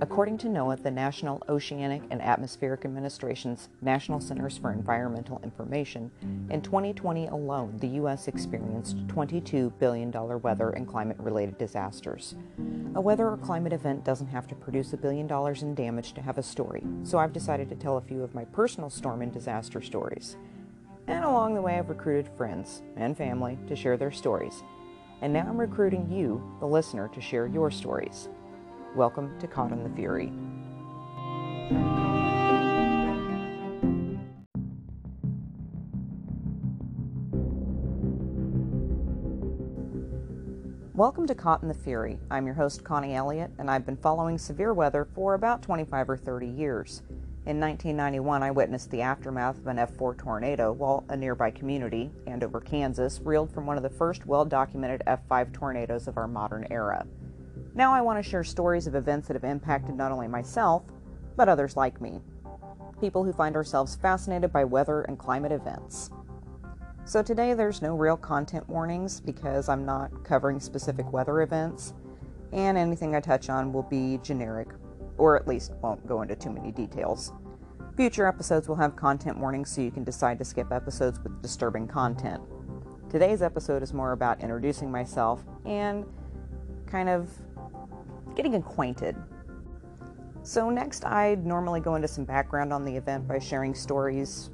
According to NOAA, the National Oceanic and Atmospheric Administration's National Centers for Environmental Information, in 2020 alone, the U.S. experienced $22 billion weather and climate related disasters. A weather or climate event doesn't have to produce a billion dollars in damage to have a story, so I've decided to tell a few of my personal storm and disaster stories. And along the way, I've recruited friends and family to share their stories. And now I'm recruiting you, the listener, to share your stories. Welcome to Caught in the Fury. Welcome to Caught in the Fury. I'm your host, Connie Elliott, and I've been following severe weather for about 25 or 30 years. In 1991, I witnessed the aftermath of an F4 tornado while a nearby community, Andover, Kansas, reeled from one of the first well documented F5 tornadoes of our modern era. Now I want to share stories of events that have impacted not only myself, but others like me. People who find ourselves fascinated by weather and climate events. So today there's no real content warnings because I'm not covering specific weather events, and anything I touch on will be generic, or at least won't go into too many details. Future episodes will have content warnings so you can decide to skip episodes with disturbing content. Today's episode is more about introducing myself and kind of getting acquainted. So, next, I'd normally go into some background on the event by sharing stories.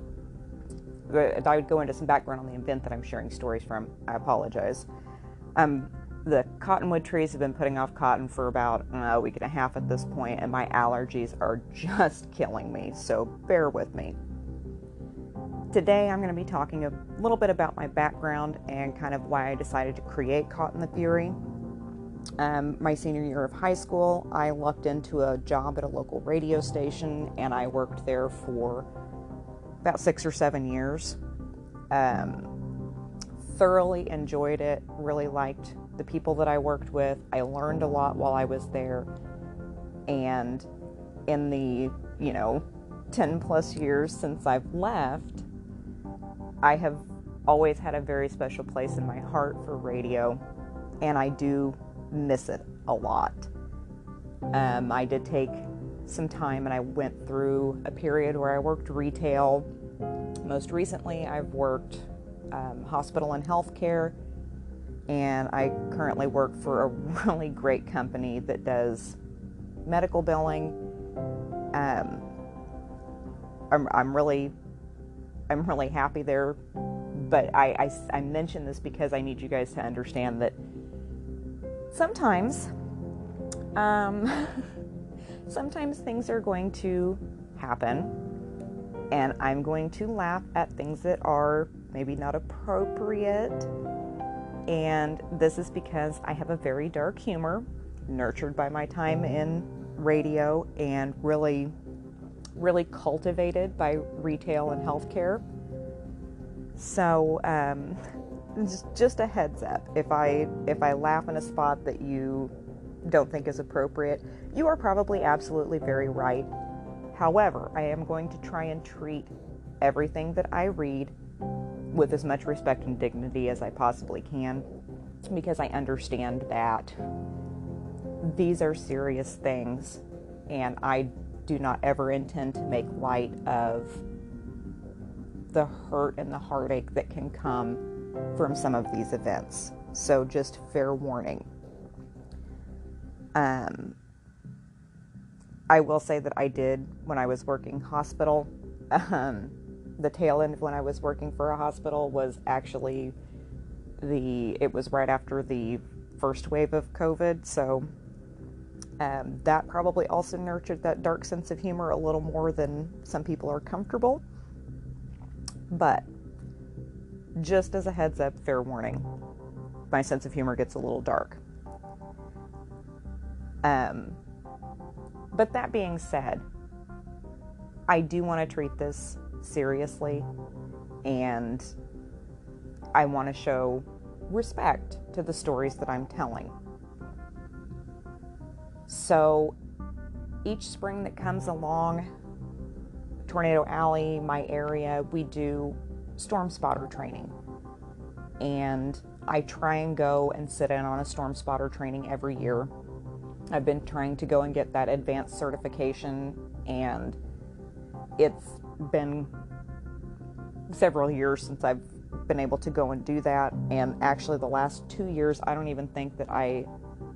I would go into some background on the event that I'm sharing stories from. I apologize. Um, the cottonwood trees have been putting off cotton for about uh, a week and a half at this point, and my allergies are just killing me, so bear with me. Today, I'm going to be talking a little bit about my background and kind of why I decided to create Caught in the Fury um, my senior year of high school, I lucked into a job at a local radio station, and I worked there for about six or seven years. Um, thoroughly enjoyed it, really liked the people that I worked with. I learned a lot while I was there, and in the you know 10 plus years since I've left, I have always had a very special place in my heart for radio, and I do miss it a lot. Um, I did take some time and I went through a period where I worked retail. Most recently, I've worked um, hospital and healthcare, and I currently work for a really great company that does medical billing. Um, I'm, I'm really I'm really happy there, but I, I, I mention this because I need you guys to understand that sometimes, um, sometimes things are going to happen, and I'm going to laugh at things that are maybe not appropriate. And this is because I have a very dark humor, nurtured by my time in radio and really, really cultivated by retail and healthcare. So, um, just a heads up if i if i laugh in a spot that you don't think is appropriate you are probably absolutely very right. However i am going to try and treat everything that i read with as much respect and dignity as i possibly can because i understand that these are serious things and i do not ever intend to make light of the hurt and the heartache that can come from some of these events. So, just fair warning. Um, I will say that I did when I was working hospital. Um, the tail end when I was working for a hospital was actually the. It was right after the first wave of COVID, so um, that probably also nurtured that dark sense of humor a little more than some people are comfortable. But just as a heads up, fair warning, my sense of humor gets a little dark. Um, but that being said, I do want to treat this seriously and I want to show respect to the stories that I'm telling. So each spring that comes along, Tornado Alley, my area, we do storm spotter training. And I try and go and sit in on a storm spotter training every year. I've been trying to go and get that advanced certification, and it's been several years since I've been able to go and do that. And actually, the last two years, I don't even think that I,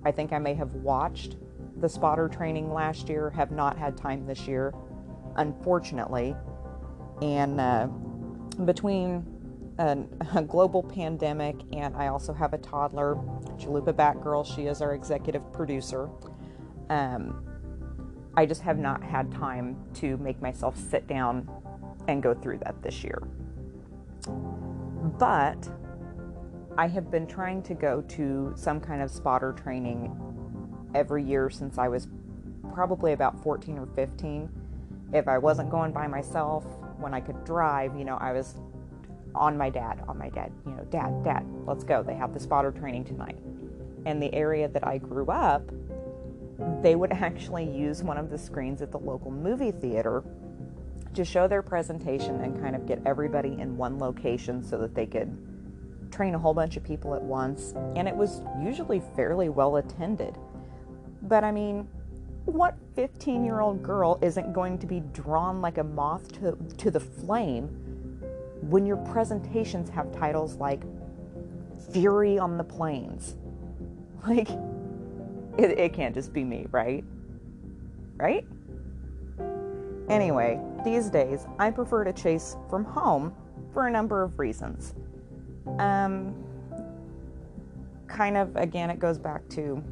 I think I may have watched the spotter training last year, have not had time this year, unfortunately. And uh, between a, a, global pandemic, and I also have a toddler, Chalupa Batgirl. She is our executive producer. Um, I just have not had time to make myself sit down and go through that this year. But I have been trying to go to some kind of spotter training every year since I was probably about 14 or 15. If I wasn't going by myself, when I could drive, you know, I was on my dad, on my dad, you know, dad, dad, let's go. They have the spotter training tonight. And the area that I grew up, they would actually use one of the screens at the local movie theater to show their presentation and kind of get everybody in one location so that they could train a whole bunch of people at once. And it was usually fairly well attended. But I mean, what 15 year old girl isn't going to be drawn like a moth to, to the flame when your presentations have titles like Fury on the Plains. Like, it, it can't just be me, right? Right? Anyway, these days I prefer to chase from home for a number of reasons. Um, kind of, again, it goes back to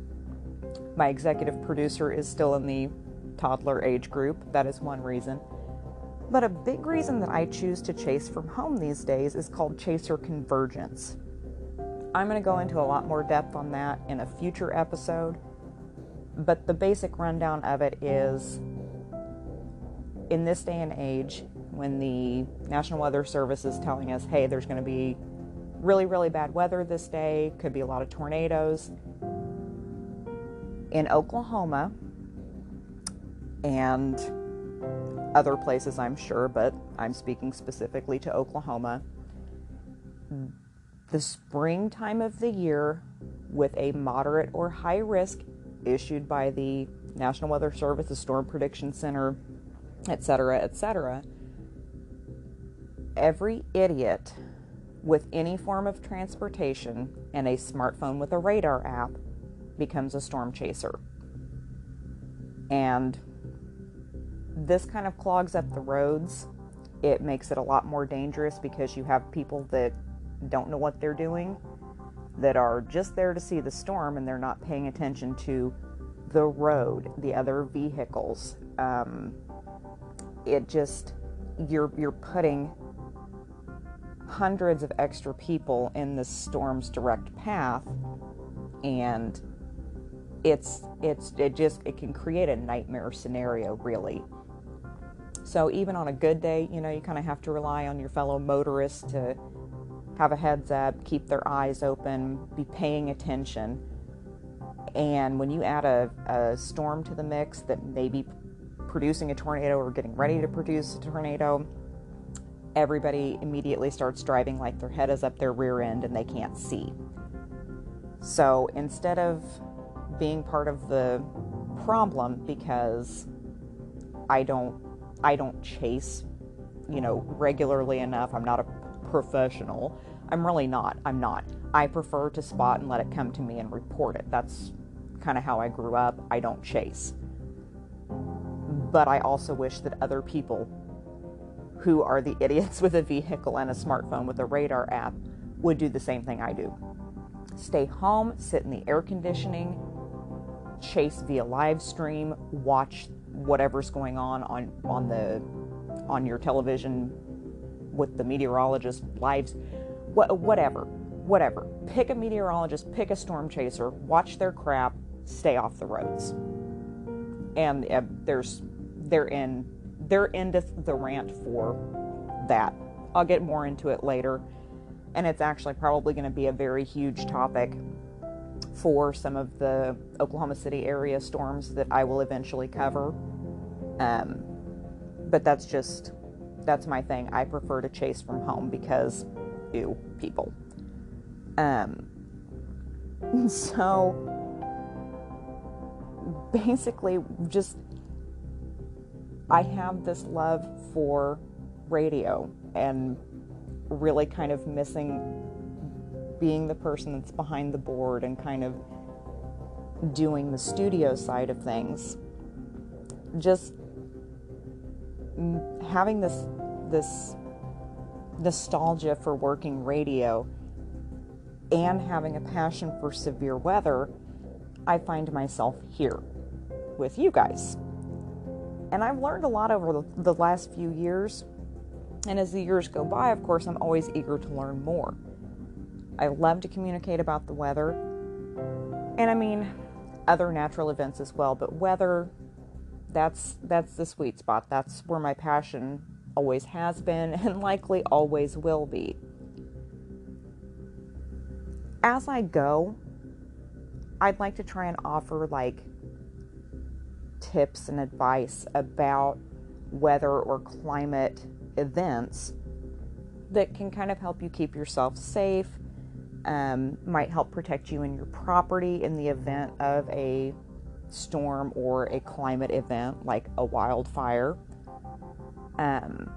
my executive producer is still in the toddler age group. That is one reason. But a big reason that I choose to chase from home these days is called chaser convergence. I'm going to go into a lot more depth on that in a future episode, but the basic rundown of it is in this day and age, when the National Weather Service is telling us, hey, there's going to be really, really bad weather this day, could be a lot of tornadoes. In Oklahoma and other places, I'm sure, but I'm speaking specifically to Oklahoma. The springtime of the year, with a moderate or high risk issued by the National Weather Service, the Storm Prediction Center, etc., etc., every idiot with any form of transportation and a smartphone with a radar app becomes a storm chaser. And this kind of clogs up the roads. It makes it a lot more dangerous because you have people that don't know what they're doing, that are just there to see the storm and they're not paying attention to the road, the other vehicles. Um, it just you're you're putting hundreds of extra people in the storm's direct path and it's it's it just it can create a nightmare scenario really so even on a good day, you know, you kind of have to rely on your fellow motorists to have a heads up, keep their eyes open, be paying attention. And when you add a, a storm to the mix that may be producing a tornado or getting ready to produce a tornado, everybody immediately starts driving like their head is up their rear end and they can't see. So instead of being part of the problem because I don't I don't chase, you know, regularly enough. I'm not a professional. I'm really not. I'm not. I prefer to spot and let it come to me and report it. That's kind of how I grew up. I don't chase. But I also wish that other people who are the idiots with a vehicle and a smartphone with a radar app would do the same thing I do. Stay home, sit in the air conditioning, chase via live stream, watch whatever's going on on on the on your television with the meteorologist lives. Wh- whatever whatever. Pick a meteorologist pick a storm chaser watch their crap stay off the roads. And uh, there's they're in they're into the rant for that. I'll get more into it later. And it's actually probably going to be a very huge topic for some of the Oklahoma City area storms that I will eventually cover. Um, but that's just, that's my thing. I prefer to chase from home because, ew, people. Um, so, basically just I have this love for radio and really kind of missing being the person that's behind the board and kind of doing the studio side of things. Just having this this nostalgia for working radio and having a passion for severe weather, I find myself here with you guys. And I've learned a lot over the last few years. And as the years go by, of course, I'm always eager to learn more. I love to communicate about the weather. And I mean, other natural events as well, but weather that's that's the sweet spot. That's where my passion always has been and likely always will be. As I go, I'd like to try and offer like tips and advice about weather or climate events that can kind of help you keep yourself safe, um, might help protect you and your property in the event of a storm or a climate event like a wildfire. Um,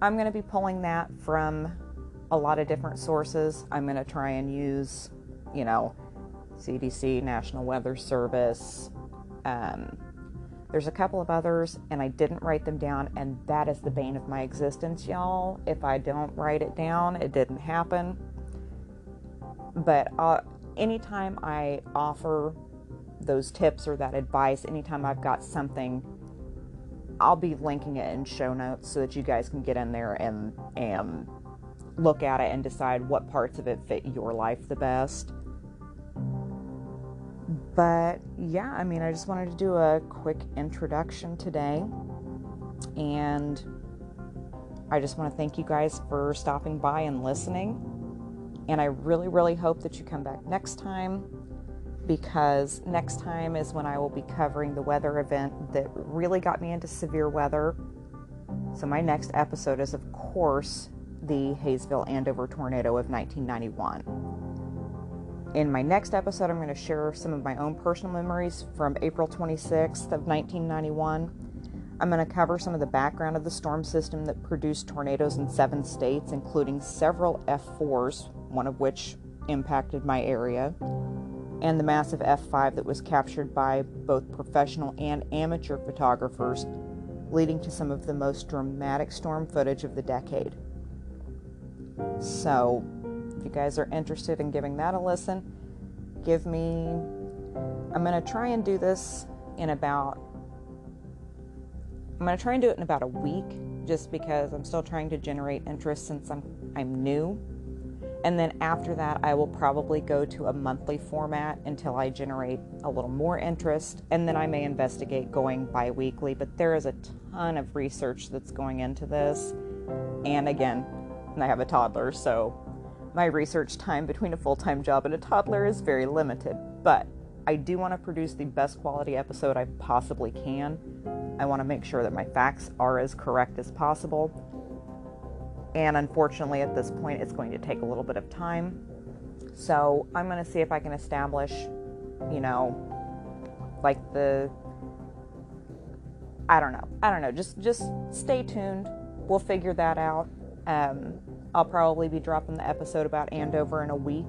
I'm going to be pulling that from a lot of different sources. I'm going to try and use, you know, CDC, National Weather Service. Um, there's a couple of others, and I didn't write them down, and that is the bane of my existence, y'all. If I don't write it down, it didn't happen. But uh, anytime I offer those tips or that advice, anytime I've got something I'll be linking it in show notes so that you guys can get in there and and look at it and decide what parts of it fit your life the best. But yeah, I mean, I just wanted to do a quick introduction today. And I just want to thank you guys for stopping by and listening. And I really, really hope that you come back next time because next time is when I will be covering the weather event that really got me into severe weather. So, my next episode is, of course, the Haysville Andover tornado of 1991. In my next episode, I'm going to share some of my own personal memories from April 26th of 1991. I'm going to cover some of the background of the storm system that produced tornadoes in seven states, including several F4s, one of which impacted my area and the massive F5 that was captured by both professional and amateur photographers, leading to some of the most dramatic storm footage of the decade. So, if you guys are interested in giving that a listen, give me. I'm going to try and do this in about. I'm going to try and do it in about a week just because I'm still trying to generate interest since I'm I'm new and then after that, I will probably go to a monthly format until I generate a little more interest. And then I may investigate going bi weekly. But there is a ton of research that's going into this. And again, I have a toddler, so my research time between a full time job and a toddler is very limited. But I do want to produce the best quality episode I possibly can. I want to make sure that my facts are as correct as possible and unfortunately, at this point, it's going to take a little bit of time. So I'm going to see if I can establish, you know, like the. I don't know. I don't know. Just just stay tuned. We'll figure that out. Um, I'll probably be dropping the episode about Andover in a week.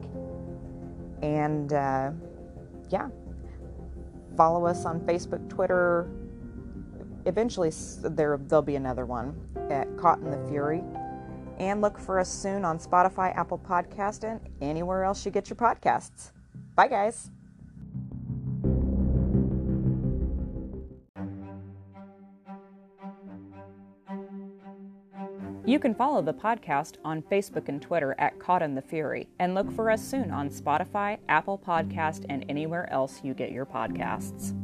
And uh, yeah, follow us on Facebook, Twitter. Eventually, there there'll be another one at Caught in the Fury and look for us soon on Spotify, Apple Podcast, and anywhere else you get your podcasts. Bye, guys. You can follow the podcast on Facebook and Twitter at Caught in the Fury, and look for us soon on Spotify, Apple Podcast, and anywhere else you get your podcasts.